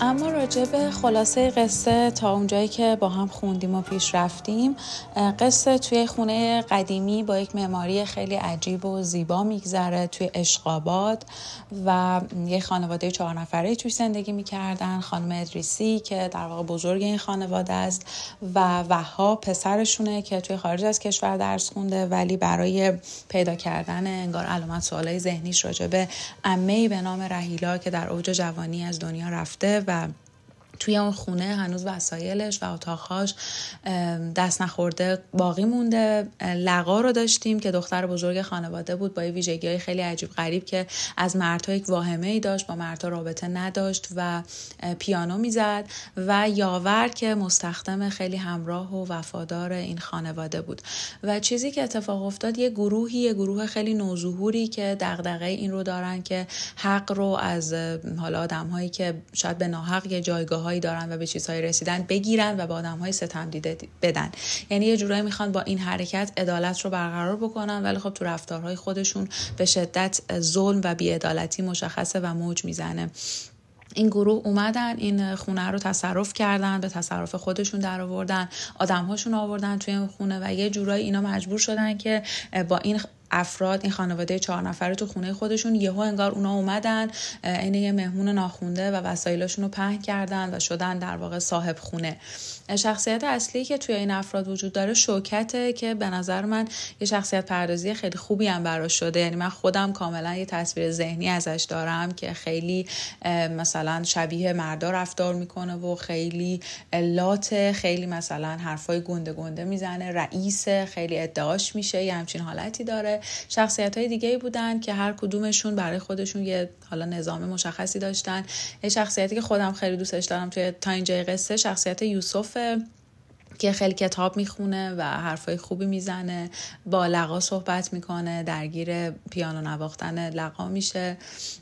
اما راجع به خلاصه قصه تا اونجایی که با هم خوندیم و پیش رفتیم قصه توی خونه قدیمی با یک معماری خیلی عجیب و زیبا میگذره توی اشقاباد و یه خانواده چهار نفره توی زندگی می‌کردن. خانم ادریسی که در واقع بزرگ این خانواده است و وها پسرشونه که توی خارج از کشور درس خونده ولی برای پیدا کردن انگار علامت سوالای ذهنیش راجع به امه به نام رهیلا که در اوج جوانی از دنیا رفته و توی اون خونه هنوز وسایلش و اتاقهاش دست نخورده باقی مونده. لقا رو داشتیم که دختر بزرگ خانواده بود با ویژگی های خیلی عجیب غریب که از مردها یک واهمه ای داشت با مردها رابطه نداشت و پیانو می‌زد و یاور که مستخدم خیلی همراه و وفادار این خانواده بود. و چیزی که اتفاق افتاد یه گروهی یه گروه خیلی نوظهوری که دغدغه این رو دارن که حق رو از حالا آدمهایی که شاید به ناحق یه جایگاه هایی دارن و به چیزهایی رسیدن بگیرن و به آدم های ستم دیده بدن. یعنی یه جورایی می‌خوان با این حرکت عدالت رو برقرار بکنن ولی خب تو رفتارهای خودشون به شدت ظلم و بیعدالتی مشخصه و موج می‌زنه. این گروه اومدن این خونه رو تصرف کردن به تصرف خودشون در آوردن آدمهاشون آوردن توی این خونه و یه جورایی اینا مجبور شدن که با این افراد این خانواده چهار نفره تو خونه خودشون یهو انگار اونا اومدن عین یه مهمون ناخونده و وسایلشون رو پهن کردن و شدن در واقع صاحب خونه. شخصیت اصلی که توی این افراد وجود داره شوکته که به نظر من یه شخصیت پردازی خیلی خوبی هم براش شده. یعنی من خودم کاملا یه تصویر ذهنی ازش دارم که خیلی مثلا شبیه مردا رفتار می‌کنه و خیلی لات خیلی مثلا حرفای گنده گنده می‌زنه رئیس خیلی ادعاش میشه یه همچین حالتی داره. شخصیت های دیگه بودن که هر کدومشون برای خودشون یه حالا نظام مشخصی داشتن. یه شخصیتی که خودم خیلی دوستش دارم توی تا اینجای قصه شخصیت یوسف که خیلی کتاب می‌خونه و حرفای خوبی می‌زنه با لقا صحبت می‌کنه درگیر پیانو نواختن لقا میشه.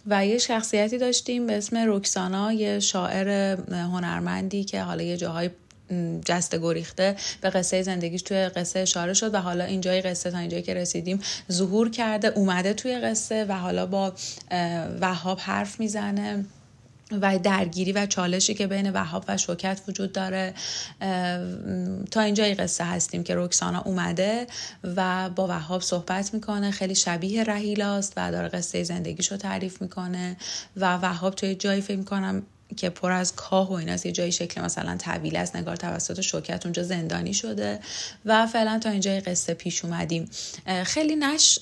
و یه شخصیتی داشتیم به اسم روکسانا یه شاعر هنرمندی که حالا یه جاهای جست گریخته به قصه زندگیش توی قصه اشاره شد و حالا اینجای قصه تا اینجایی که رسیدیم ظهور کرده اومده توی قصه و حالا با وهاب حرف می‌زنه و درگیری و چالشی که بین وهاب و شوکت وجود داره. تا اینجای قصه هستیم که رکسانا اومده و با وهاب صحبت می‌کنه. خیلی شبیه رهیلاست و داره قصه زندگیش رو تعریف می‌کنه و وهاب توی جایی فکر می‌کنم که پر از کاه و ایناست یه جایی شکل مثلا طویل است نگار توسط شوکت اونجا زندانی شده و فعلا تا اینجای قصه پیش اومدیم. خیلی نش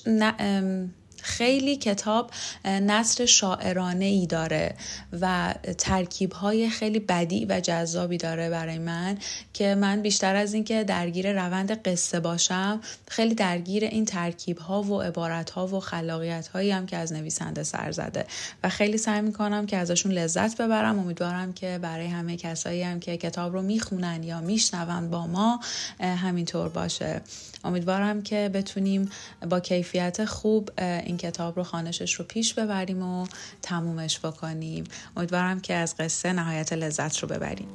خیلی کتاب نصر شاعرانه ای داره و ترکیب های خیلی بدی و جذابی داره برای من که من بیشتر از اینکه درگیر روند قصه باشم خیلی درگیر این ترکیب ها و عبارت ها و خلاقیت هایی هم که از نویسنده سر زده و خیلی سعی می‌کنم که ازشون لذت ببرم. امیدوارم که برای همه کسایی هم که کتاب رو می‌خونن یا میشنون با ما همینطور باشه. امیدوارم که بتونیم با کیفیت خوب این کتاب رو خانشش رو پیش ببریم و تمومش بکنیم. امیدوارم که از قصه نهایت لذت رو ببریم.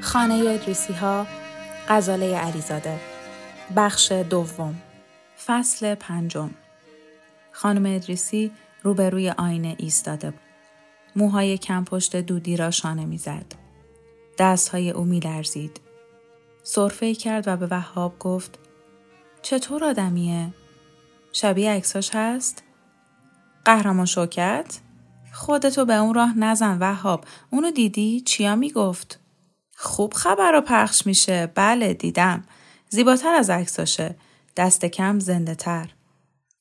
خانه ادریسی ها غزاله علیزاده. بخش دوم. فصل پنجم. خانم ادریسی روبروی آینه ایستاده بود. موهای کم پشت دودی را شانه می‌زد. دستهای او می لرزید. صرفه کرد و به وهاب گفت چطور آدمیه؟ شبیه عکساش هست؟ قهرمان شوکت؟ خودتو به اون راه نزن وهاب. اونو دیدی؟ چیا می‌گفت؟ خوب خبر رو پخش میشه. بله دیدم. زیباتر از عکساشه. دست کم زنده تر.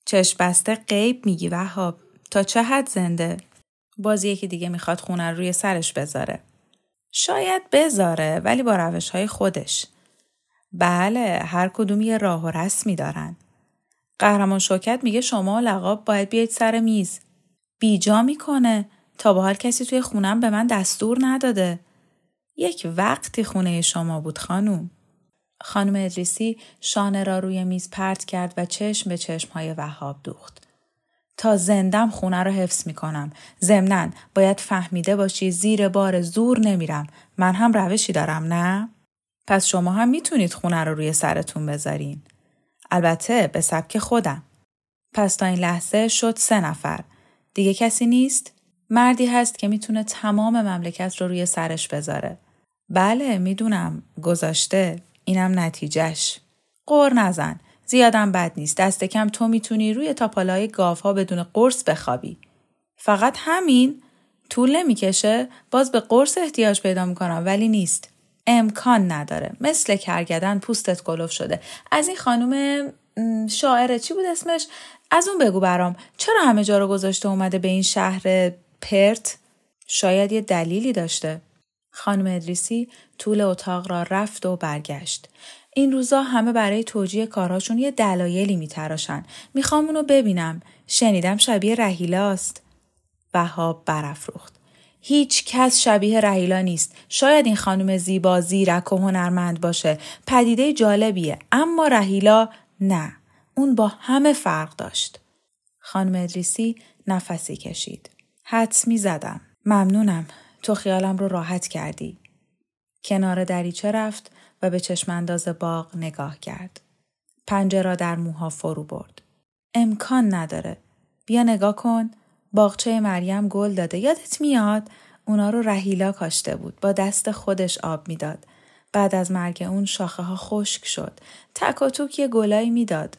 چشم بسته غیب میگی وهاب. تا چه حد زنده؟ بازی یکی دیگه می‌خواد خونه روی سرش بذاره. شاید بذاره ولی با روش های خودش. بله هر کدوم یه راه و رسمی دارن. قهرمان شوکت میگه شما لقاب باید بیاید سر میز. بیجا می‌کنه تا به حال کسی توی خونم به من دستور نداده. یک وقتی خونه شما بود خانوم. خانم ادریسی شانه را روی میز پرت کرد و چشم به چشم های وهاب دوخت. تا زندم خونه رو حفظ می‌کنم. ضمنا باید فهمیده باشی زیر بار زور نمیرم. من هم روشی دارم نه؟ پس شما هم می‌تونید خونه رو روی سرتون بذارین. البته به سبک خودم. پس تا این لحظه شد سه نفر. دیگه کسی نیست؟ مردی هست که می‌تونه تمام مملکت رو روی سرش بذاره. بله می‌دونم گذاشته. اینم نتیجهش. قر نزن. زیادم بد نیست. دست کم تو می‌تونی روی تاپالای گاف ها بدون قرص بخوابی. فقط همین؟ طول نمی‌کشه؟ باز به قرص احتیاج پیدا می‌کنم ولی نیست. امکان نداره. مثل کرگدن پوستت گلوف شده. از این خانم شاعره چی بود اسمش؟ از اون بگو برام چرا همه جا رو گذاشته اومده به این شهر پرت؟ شاید یه دلیلی داشته. خانم ادریسی طول اتاق را رفت و برگشت. این روزا همه برای توجیه کارهاشون یه دلایلی میتراشن. می‌خوام اونو ببینم. شنیدم شبیه رهیلاست. وهاب برافروخت. هیچ کس شبیه رهیلا نیست. شاید این خانم زیبا زیرک و هنرمند باشه. پدیده جالبیه. اما رهیلا نه. اون با همه فرق داشت. خانم ادریسی نفسی کشید. حدس می زدم. ممنونم. تو خیالم رو راحت کردی. کنار دریچه رفت به چشمانداز باغ نگاه کرد. پنجه را در موها فرو برد. امکان نداره. بیا نگاه کن. باغچه مریم گل داده. یادت میاد؟ اونا رو رهیلا کاشته بود. با دست خودش آب می‌داد. بعد از مرگ اون شاخه ها خشک شد. تک و توک یه گلایی می‌داد.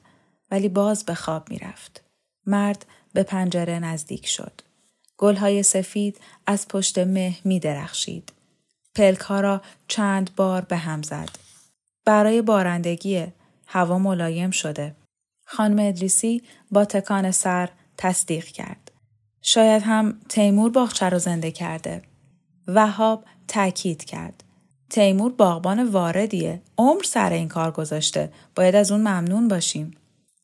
ولی باز به خواب می‌رفت. مرد به پنجره نزدیک شد. گلهای سفید از پشت مه می درخشید. پلک ها را چند بار به هم زد. برای بارندگی هوا ملایم شده. خانم ادریسی با تکان سر تصدیق کرد. شاید هم تیمور باغچه را زنده کرده. وهاب تاکید کرد. تیمور باغبان واردیه. عمر سر این کار گذاشته. باید از اون ممنون باشیم.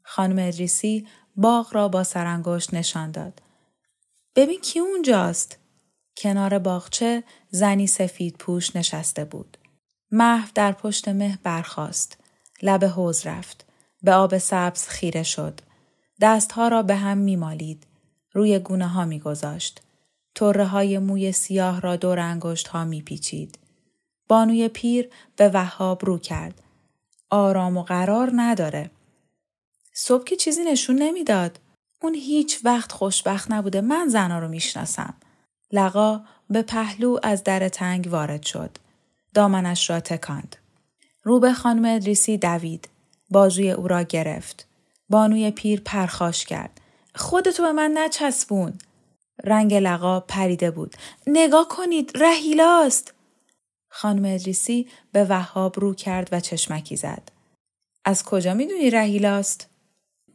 خانم ادریسی باغ را با سرانگشت نشان داد. ببین کی اونجاست؟ کنار باغچه زنی سفید پوش نشسته بود. محو در پشت مه برخاست. لب حوز رفت. به آب سبز خیره شد. دستها را به هم میمالید. روی گونه ها می گذاشت. طره های موی سیاه را دور انگشت ها می پیچید. بانوی پیر به وهاب رو کرد. آرام و قرار نداره. صبح که چیزی نشون نمی‌داد. اون هیچ وقت خوشبخت نبوده من زنا رو می‌شناسم. لقا به پهلو از در تنگ وارد شد. دامنش را تکاند. رو به خانم ادریسی دوید. بازوی او را گرفت. بانوی پیر پرخاش کرد. خودتو به من نچسبون. رنگ لقا پریده بود. نگاه کنید رهیلاست. خانم ادریسی به وهاب رو کرد و چشمکی زد. از کجا می‌دونی رهیلاست؟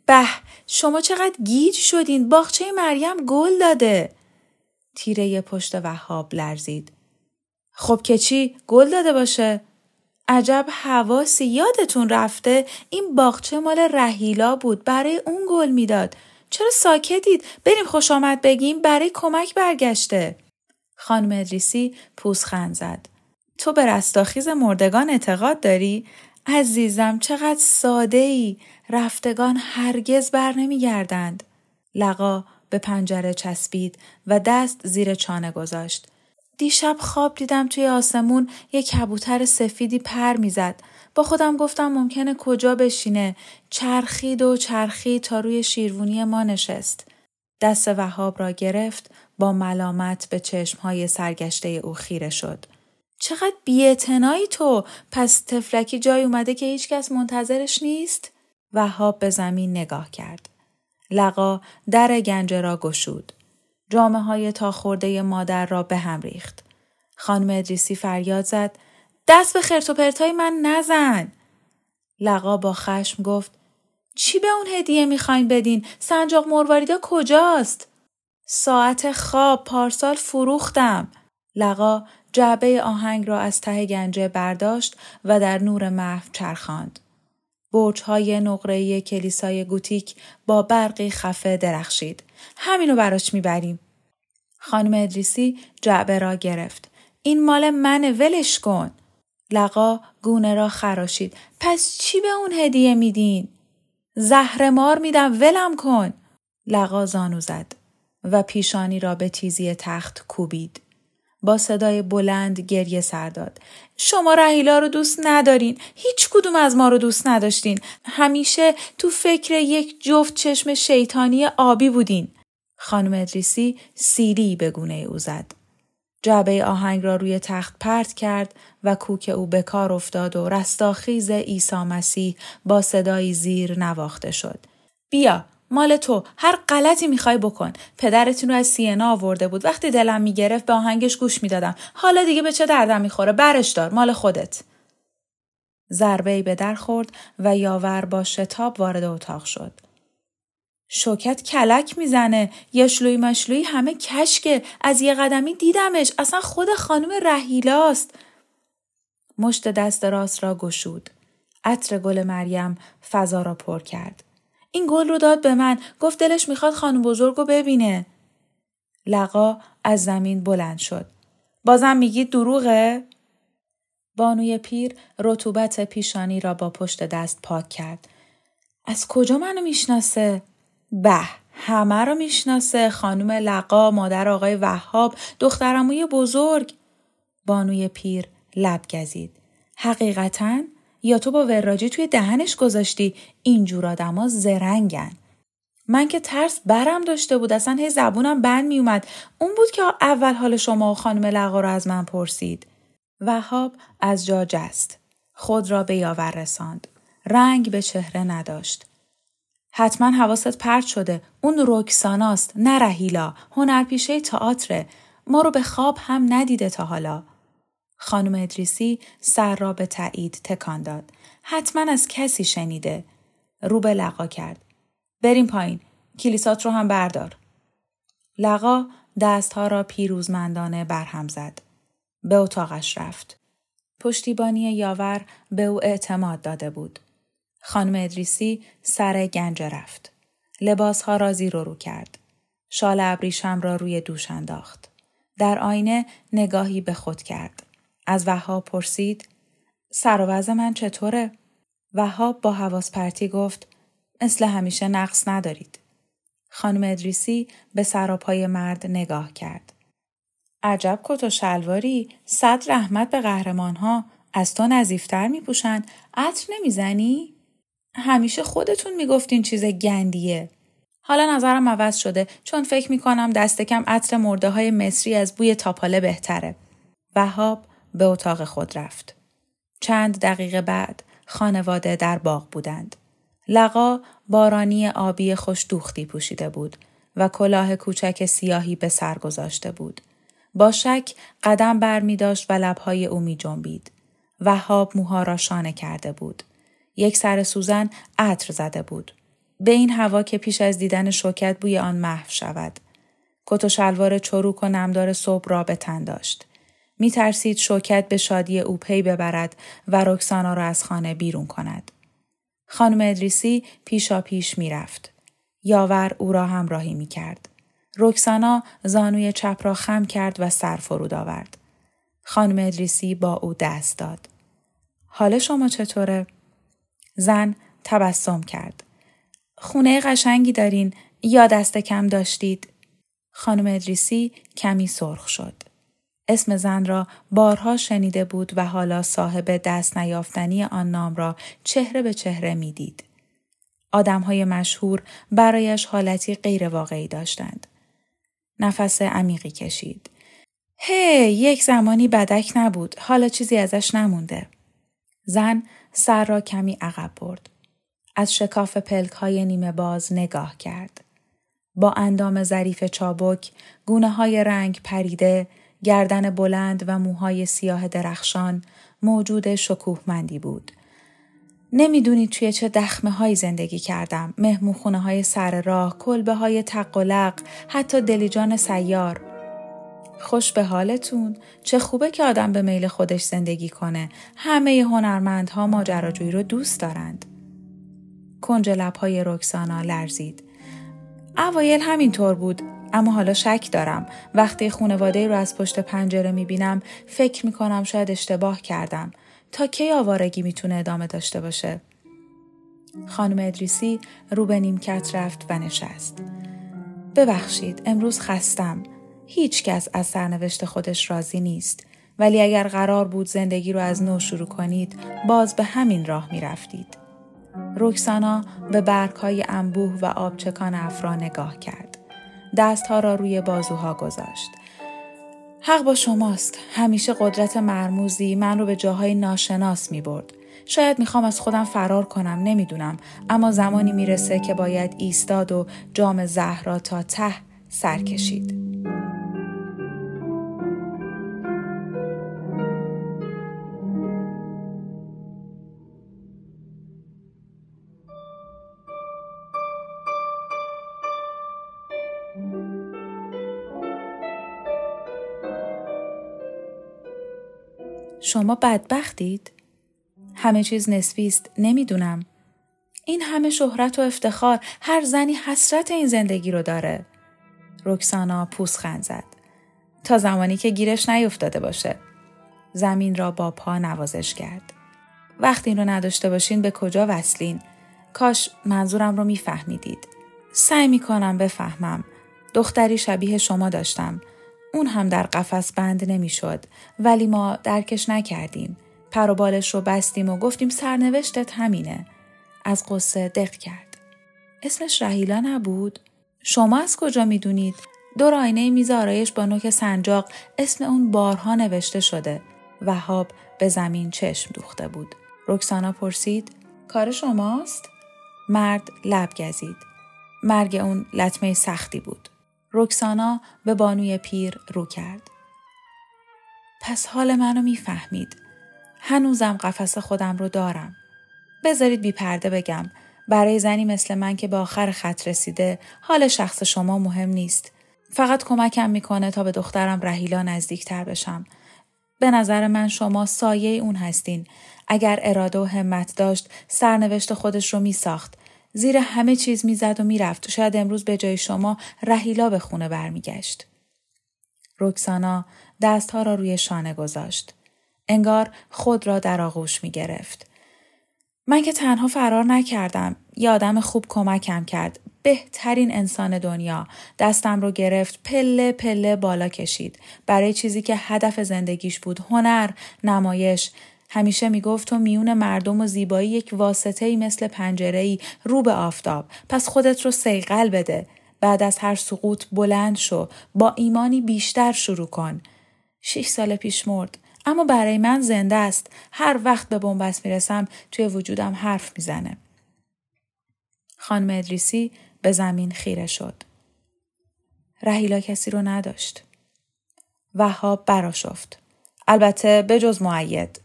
به شما چقدر گیج شدین باغچه مریم گل داده تیره پشت وهاب لرزید. خب که چی؟ گل داده باشه. عجب حواسی یادتون رفته این باغچه مال رهیلا بود برای اون گل می‌داد. چرا ساکتید؟ بریم خوش آمد بگیم برای کمک برگشته. خانم ادریسی پوزخند زد. تو به رستاخیز مردگان اعتقاد داری؟ عزیزم چقدر ساده ای رفتگان هرگز بر نمی گردند. لقا به پنجره چسبید و دست زیر چانه گذاشت. دیشب خواب دیدم توی آسمون یک کبوتر سفیدی پر می‌زد. با خودم گفتم ممکنه کجا بشینه. چرخید و چرخید تا روی شیروونی ما نشست. دست وهاب را گرفت با ملامت به چشمهای سرگشته او خیره شد. چقدر بیعتنایی تو پس تفلکی جای اومده که هیچکس منتظرش نیست؟ وهاب به زمین نگاه کرد. لقا در گنجه را گشود. جامعه های تا خورده مادر را به هم ریخت. خانم ادریسی فریاد زد دست به خرت و پرتای من نزن. لقا با خشم گفت چی به اون هدیه می‌خواین بدین؟ سنجاق مرواریدا کجاست؟ ساعت خواب پارسال فروختم. لقا جعبه آهنگ را از ته گنجه برداشت و در نور محو چرخاند. برج های نقره کلیسای گوتیک با برقی خفه درخشید. همینو براش می‌بریم. خانم ادریسی جعبه را گرفت. این مال منه ولش کن. لقا گونه را خراشید. پس چی به اون هدیه میدین؟ زهر مار میدم ولم کن. لقا زانو زد و پیشانی را به تیزی تخت کوبید. با صدای بلند گریه سر داد. شما رهیلا رو دوست ندارین. هیچ کدوم از ما رو دوست نداشتین. همیشه تو فکر یک جفت چشم شیطانی آبی بودین. خانم ادریسی سیلی به گونه او زد. جعبه آهنگ را روی تخت پرت کرد و کوک او به کار افتاد و رستاخیز عیسی مسیح با صدایی زیر نواخته شد. بیا مال تو هر غلطی می‌خوای بکن. پدرتون رو از سینا آورده بود. وقتی دلم می‌گرفت به آهنگش گوش می‌دادم. حالا دیگه به چه دردم می‌خوره؟ برش دار مال خودت. ضربه به در خورد و یاور با شتاب وارد اتاق شد. شوکت کلک می‌زنه. یشلوی مشلوی همه کشکه. از یه قدمی دیدمش. اصلا خود خانم رهیلاست مشت دست راست را گشود. عطر گل مریم فضا را پر کرد. این گل رو داد به من. گفت دلش می‌خواد خانم بزرگ رو ببینه. لقا از زمین بلند شد. بازم میگید دروغه؟ بانوی پیر رطوبت پیشانی را با پشت دست پاک کرد. از کجا منو می‌شناسه؟ به همه رو می‌شناسه. خانم لقا مادر آقای وهاب دخترموی بزرگ. بانوی پیر لب گزید. حقیقتا یا تو با وراجی توی دهنش گذاشتی؟ اینجور آدما زرنگن. من که ترس برم داشته بود اصلا هی زبونم بند میومد اون بود که اول حال شما و خانم لقا رو از من پرسید. وهاب از جا جست خود را به یاور رساند. رنگ به چهره نداشت. حتما حواست پرت شده. اون رکساناست نه رهیلا هنرپیشه تئاتر ما رو به خواب هم ندیده تا حالا. خانم ادریسی سر را به تایید تکان داد. حتما از کسی شنیده. رو به لقا کرد. بریم پایین. کلیسات رو هم بردار. لقا دستها را پیروزمندانه برهم زد. به اتاقش رفت. پشتیبانی یاور به او اعتماد داده بود. خانم ادریسی سر گنج رفت. لباسها را زیر رو کرد. شال ابریشم را روی دوش انداخت. در آینه نگاهی به خود کرد. از وهاب پرسید سر و من چطوره؟ وهاب با حواس پرتی گفت مثل همیشه نقص ندارید. خانم ادریسی به سراپای مرد نگاه کرد. عجب کت و شلواری صد رحمت به قهرمان ها از تو نظیفتر می پوشن عطر نمی‌زنی؟ همیشه خودتون می‌گفتین چیز گندیه. حالا نظرم عوض شده چون فکر می کنم دست کم عطر مرده های مصری از بوی تاپاله بهتره. وهاب به اتاق خود رفت. چند دقیقه بعد خانواده در باغ بودند. لقا بارانی آبی خوش دوختی پوشیده بود و کلاه کوچک سیاهی به سر گذاشته بود. با شک قدم بر می داشت و لبهای او می جنبید. وهاب موها را شانه کرده بود. یک سر سوزن عطر زده بود. به این هوا که پیش از دیدن شوکت بوی آن محو شود. کت و شلوار چروک و نمدار صبح را به تن داشت. می ترسید شوکت به شادی او پی ببرد و رکسانا را از خانه بیرون کند. خانم ادریسی پیشا پیش می رفت. یاور او را همراهی می کرد. رکسانا زانوی چپ را خم کرد و سر فرود آورد. خانم ادریسی با او دست داد. حال شما چطوره؟ زن تبسم کرد. خونه قشنگی دارین یا دست کم داشتید؟ خانم ادریسی کمی سرخ شد. اسم زن را بارها شنیده بود و حالا صاحب دست نیافتنی آن نام را چهره به چهره می‌دید. آدمهای مشهور برایش حالتی غیر واقعی داشتند. نفس عمیقی کشید. هی یک زمانی بدک نبود. حالا چیزی ازش نمونده. زن سر را کمی عقب برد. از شکاف پلک های نیمه باز نگاه کرد. با اندام ظریف چابک، گونه های رنگ پریده، گردن بلند و موهای سیاه درخشان موجود شکوهمندی بود. نمی‌دونید توی چه دخمه های زندگی کردم. مهموخونه های سر راه، کلبه های تق و لق، حتی دلیجان سیار. خوش به حالتون چه خوبه که آدم به میل خودش زندگی کنه همه هنرمندها ماجراجویی رو دوست دارند کنج لبهای رکسانا لرزید اوایل همینطور بود اما حالا شک دارم. وقتی خونواده رو از پشت پنجره می‌بینم فکر می‌کنم شاید اشتباه کردم. تا کی آوارگی می‌تونه ادامه داشته باشه؟ خانم ادریسی رو به نیمکت رفت و نشست. ببخشید امروز خستم. هیچ کس از سرنوشت خودش راضی نیست. ولی اگر قرار بود زندگی رو از نو شروع کنید باز به همین راه می رفتید. روکسانا به برگهای انبوه و آبچکان افرا نگاه کرد. دستها را روی بازوها گذاشت. حق با شماست. همیشه قدرت مرموزی من رو به جاهای ناشناس می برد. شاید می‌خوام از خودم فرار کنم نمی‌دونم اما زمانی می‌رسه که باید ایستاد و جام زهرا تا ته سر کشید. شما بدبختید؟ همه چیز نسبی است نمی‌دونم. این همه شهرت و افتخار هر زنی حسرت این زندگی رو داره. رکسانا پوسخند زد. تا زمانی که گیرش نیفتاده باشه. زمین را با پا نوازش کرد. وقتی این رو نداشته باشین به کجا وصلین؟ کاش منظورم رو میفهمیدید. سعی می‌کنم بفهمم. دختری شبیه شما داشتم. اون هم در قفس بند نمی‌شد ولی ما درکش نکردیم. پر و بالش رو بستیم و گفتیم سرنوشتت همینه. از قصه دق کرد. اسمش رهیلا نبود؟ شما از کجا می‌دونید؟ دور آینه میز آرایش با نوک سنجاق اسم اون بارها نوشته شده. وهاب به زمین چشم دوخته بود. رکسانا پرسید کار شماست؟ مرد لب گزید. مرگ اون لطمه سختی بود. رکسانا به بانوی پیر رو کرد. پس حال منو می‌فهمید. هنوزم قفس خودم رو دارم. بذارید بی پرده بگم. برای زنی مثل من که به آخر خط رسیده حال شخص شما مهم نیست. فقط کمکم می‌کنه تا به دخترم رهیلا نزدیکتر بشم. به نظر من شما سایه اون هستین. اگر اراده و همت داشت سرنوشت خودش رو می ساخت. زیر همه چیز می‌زد و می‌رفت و شاید امروز به جای شما رهیلا به خونه برمیگشت. رکسانا دستها را روی شانه گذاشت. انگار خود را در آغوش می گرفت. من که تنها فرار نکردم. یه آدم خوب کمکم کرد. بهترین انسان دنیا. دستم رو گرفت. پله پله بالا کشید. برای چیزی که هدف زندگیش بود. هنر، نمایش، همیشه می‌گفت تو میون مردم و زیبایی یک واسطه ای مثل پنجره ای رو به آفتاب. پس خودت رو سیقل بده. بعد از هر سقوط بلند شو. با ایمانی بیشتر شروع کن. شش سال پیش مرد. اما برای من زنده است. هر وقت به بنبست می‌رسم توی وجودم حرف می‌زنه. خانم ادریسی به زمین خیره شد. رهیلا کسی رو نداشت. وهاب براشفت. البته بجز معید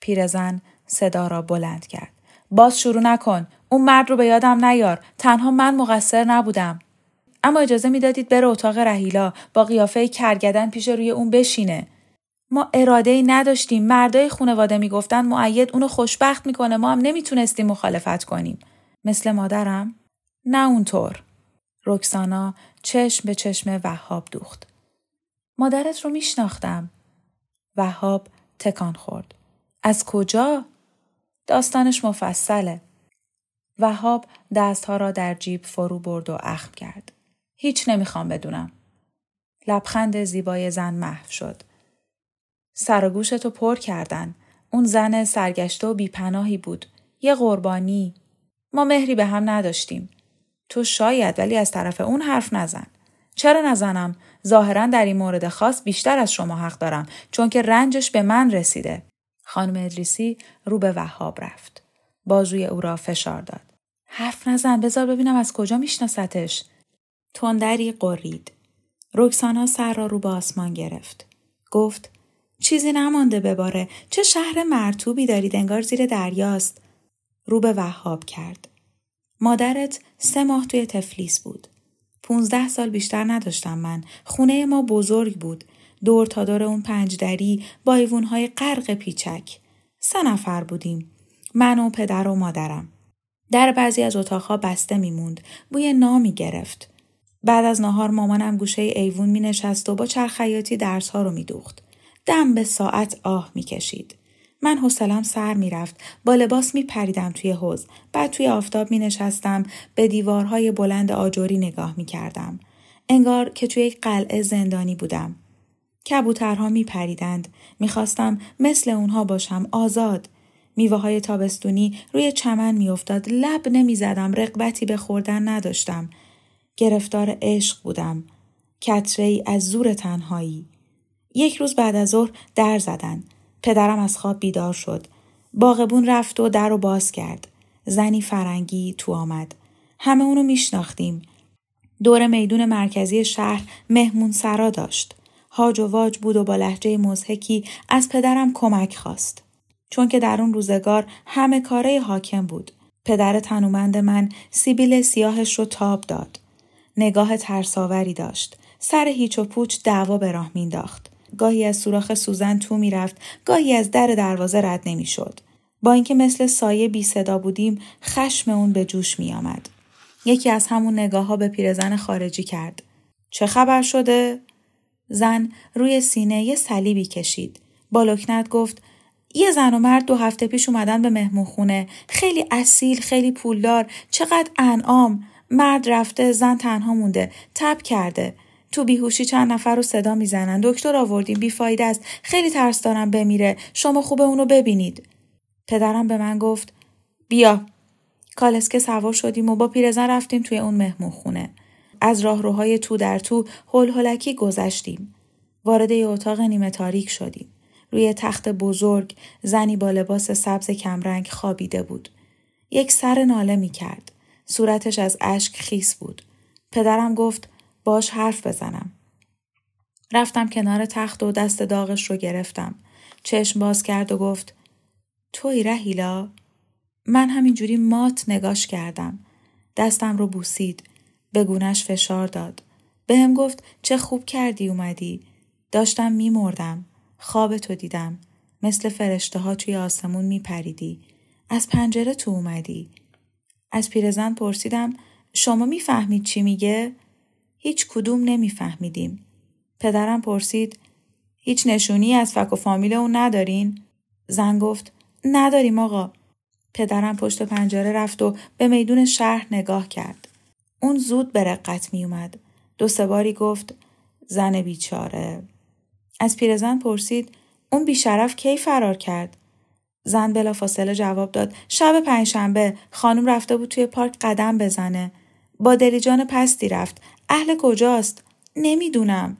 پیرزن صدا را بلند کرد. باز شروع نکن. اون مرد رو به یادم نیار. تنها من مقصر نبودم. اما اجازه می‌دادید بره اتاق رهیلا با قیافه کرگدن پیش روی اون بشینه. ما اراده ای نداشتیم. مردای خانواده می‌گفتن معید اونو خوشبخت می‌کنه. ما هم نمی‌تونستیم مخالفت کنیم. مثل مادرم؟ نه اونطور. رکسانا چشم به چشم وهاب دوخت. مادرت رو میشناختم. وهاب تکان خورد. از کجا؟ داستانش مفصله. وهاب دستها را در جیب فرو برد و اخم کرد. هیچ نمی‌خوام بدونم. لبخند زیبای زن محو شد. سر و گوشتو پر کردن. اون زن سرگشته و بیپناهی بود. یه قربانی. ما مهری به هم نداشتیم. تو شاید ولی از طرف اون حرف نزن. چرا نزنم؟ ظاهرا در این مورد خاص بیشتر از شما حق دارم چون که رنجش به من رسیده. خانم ادریسی رو به وهاب رفت. بازوی او را فشار داد. حرف نزن بذار ببینم از کجا میشناستش. تندری قرید. رکسانا سر را رو به آسمان گرفت. گفت چیزی نمانده بباره. چه شهر مرتوبی دارید انگار زیر دریاست. رو به وهاب کرد. مادرت سه ماه توی تفلیس بود. پونزده سال بیشتر نداشتم من. خونه ما بزرگ بود. دور تا دور اون پنجدری با ایوونهای غرق پیچک. سه نفر بودیم. من و پدر و مادرم. در بعضی از اتاقها بسته میموند. بوی نامی گرفت. بعد از نهار مامانم گوشه ایوون می نشست و با چرخیاتی درس ها رو می دوخت. دم به ساعت آه می کشید. من حوصلم سر می‌رفت با لباس می پریدم توی حوز بعد توی آفتاب می نشستم به دیوارهای بلند آجوری نگاه می کردم. انگار که توی یک قلعه زندانی بودم. کبوترها می پریدند. می خواستم مثل اونها باشم آزاد. میوه های تابستونی روی چمن می افتاد. لب نمی زدم. رقبتی به خوردن نداشتم. گرفتار عشق بودم. کتره از زور تنهایی. یک روز بعد از ظهر در زدن. پدرم از خواب بیدار شد. باغبون رفت و در رو باز کرد. زنی فرنگی تو آمد. همه اونو میشناختیم. دور میدون مرکزی شهر مهمون سرا داشت. هاج و واج بود و با لحجه مزهکی از پدرم کمک خواست. چون که در اون روزگار همه کاره حاکم بود. پدر تنومند من سیبیل سیاهش رو تاب داد. نگاه ترساوری داشت. سر هیچ و پوچ دعوا به راه مینداخت. گاهی از سوراخ سوزن تو می‌رفت، گاهی از در دروازه رد نمی‌شد. با اینکه مثل سایه بی صدا بودیم، خشم اون به جوش می آمد. یکی از همون نگاه ها به پیرزن خارجی کرد. چه خبر شده؟ زن روی سینه یه صلیبی کشید. با لکنت گفت یه زن و مرد دو هفته پیش اومدن به مهمون خونه. خیلی اصیل، خیلی پولدار، چقدر انعام. مرد رفته، زن تنها مونده. تب کرده. تو بیهوشی چند نفر رو صدا می‌زنن. دکتر آوردیم بیفایده است. خیلی ترس دارم بمیره. شما خوبه اونو ببینید. پدرم به من گفت بیا. کالسکه سوار شدیم و با پیرزن رفتیم توی اون مهمون خونه. از راهروهای تو در تو هل هلکی گذشتیم. وارد اتاق نیمه تاریک شدیم. روی تخت بزرگ زنی با لباس سبز کمرنگ خوابیده بود. یک سر ناله می کرد. صورتش از اشک خیس بود. پدرم گفت باش حرف بزنم. رفتم کنار تخت و دست داغش رو گرفتم. چشم باز کرد و گفت توی رهیلا؟ من همینجوری مات نگاش کردم. دستم رو بوسید. به گونش فشار داد. به هم گفت چه خوب کردی اومدی. داشتم میمردم. خواب تو دیدم. مثل فرشته ها توی آسمون میپریدی. از پنجره تو اومدی. از پیرزن پرسیدم شما می‌فهمید چی میگه؟ هیچ کدوم نمیفهمیدیم. پدرم پرسید هیچ نشونی از فک و فامیل اون ندارین؟ زن گفت نداریم آقا. پدرم پشت پنجره رفت و به میدون شهر نگاه کرد. اون زود به رقت می اومد. دو سه باری گفت زن بیچاره. از پیرزن پرسید اون بیشرف کی فرار کرد؟ زن بلا فاصله جواب داد شب پنجشنبه خانم رفته بود توی پارک قدم بزنه. با دلیجان پستی رفت. اهل کجاست؟ نمی‌دونم.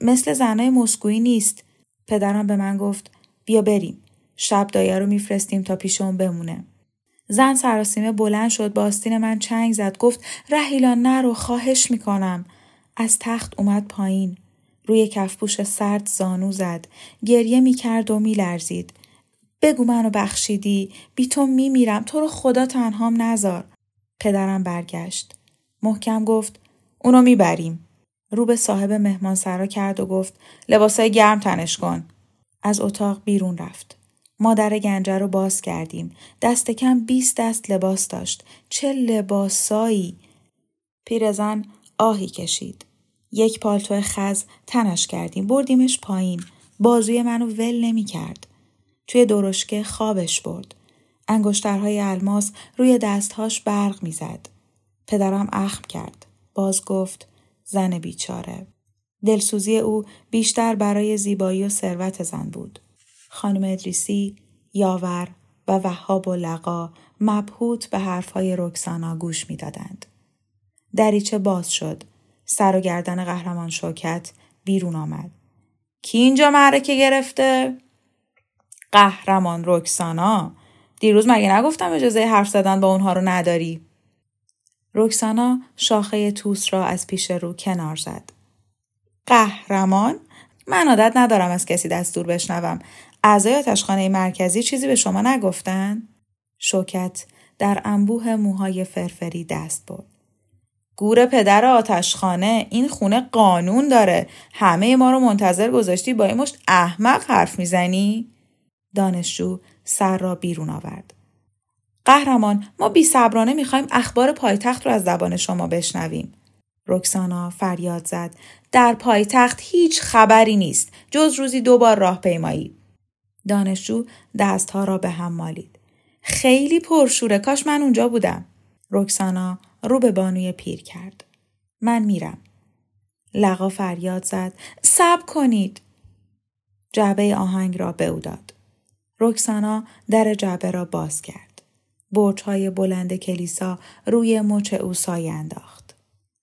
مثل زنای مسکویی نیست. پدرم به من گفت بیا بریم. شب دایه رو میفرستیم تا پیش اون بمونه. زن سراسیمه بلند شد با آستین من چنگ زد گفت رهیلا نرو خواهش می‌کنم. از تخت اومد پایین. روی کفپوش سرد زانو زد. گریه می‌کرد و میلرزید. بگو منو بخشیدی. بی تو میمیرم. تو رو خدا تنهام نزار. پدرم برگشت. محکم گفت اونو می‌بریم. رو به صاحب مهمان سرا کرد و گفت لباسای گرم تنش کن. از اتاق بیرون رفت. مادر گنجه رو باز کردیم. دست کم 20 دست لباس داشت. چه لباسایی! پیرزن آهی کشید. یک پالتو خز تنش کردیم. بردیمش پایین. بازوی منو ول نمی کرد. توی درشکه خوابش برد. انگشترهای الماس روی دستهاش برق می‌زد. پدرم اخم کرد. باز گفت زن بیچاره. دلسوزی او بیشتر برای زیبایی و ثروت زن بود. خانم ادریسی، یاور و وهاب و لقا مبهوت به حرفهای رکسانا گوش می‌دادند. دریچه باز شد. سر و گردن قهرمان شوکت بیرون آمد. کی اینجا معرکه گرفته؟ قهرمان رکسانا. دیروز مگه نگفتم اجازه حرف زدن با اونها رو نداری؟ رکسانا شاخه توس را از پیش رو کنار زد. قهرمان؟ من عادت ندارم از کسی دستور بشنوم. اعضای آتشخانه مرکزی چیزی به شما نگفتن؟ شوکت در انبوه موهای فرفری دست برد. گور پدر آتشخانه این خونه قانون داره همه ما رو منتظر گذاشتی با این مشت احمق حرف می‌زنی؟ دانشجو سر را بیرون آورد. قهرمان ما بی صبرانه می‌خوایم اخبار پایتخت رو از زبان شما بشنویم. رکسانا فریاد زد. در پایتخت هیچ خبری نیست. جز روزی دو بار راهپیمایی. دانشجو دستها را به هم مالید. خیلی پرشوره کاش من اونجا بودم. رکسانا رو به بانوی پیر کرد. من میرم. لقا فریاد زد. صبر کنید. جعبه آهنگ را به او داد. رکسانا در جعبه را باز کرد. های بلند کلیسا روی مچ او سایه انداخت.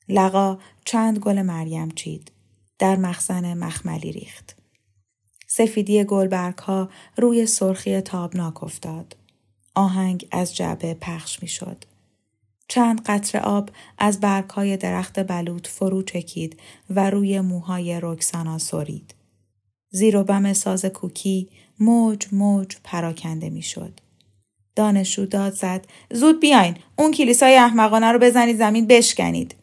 لقا چند گل مریم چید. در مخزن مخملی ریخت. سفیدی گلبرگ ها روی سرخی تابناک افتاد. آهنگ از جعبه پخش می شد. چند قطر آب از برگهای درخت بلوط فرو چکید و روی موهای رکسانا سرید. زیر و بم ساز کوکی موج موج پراکنده می‌شد. دانشجو داد زد زود بیاین اون کلیسای احمقانه رو بزنید زمین بشکنید.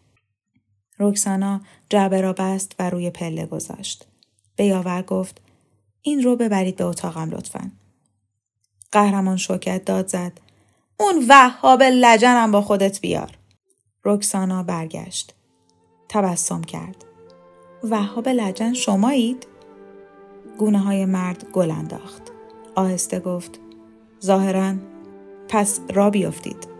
رکسانا جعبه را بست و روی پله گذاشت. به یاور گفت این رو ببرید به اتاقم لطفا. قهرمان شوکت داد زد اون وهاب لجنم با خودت بیار. رکسانا برگشت. تبسم کرد. وهاب لجن شمایید؟ گونه های مرد گل انداخت. آهسته گفت ظاهرا پس را بیفتید.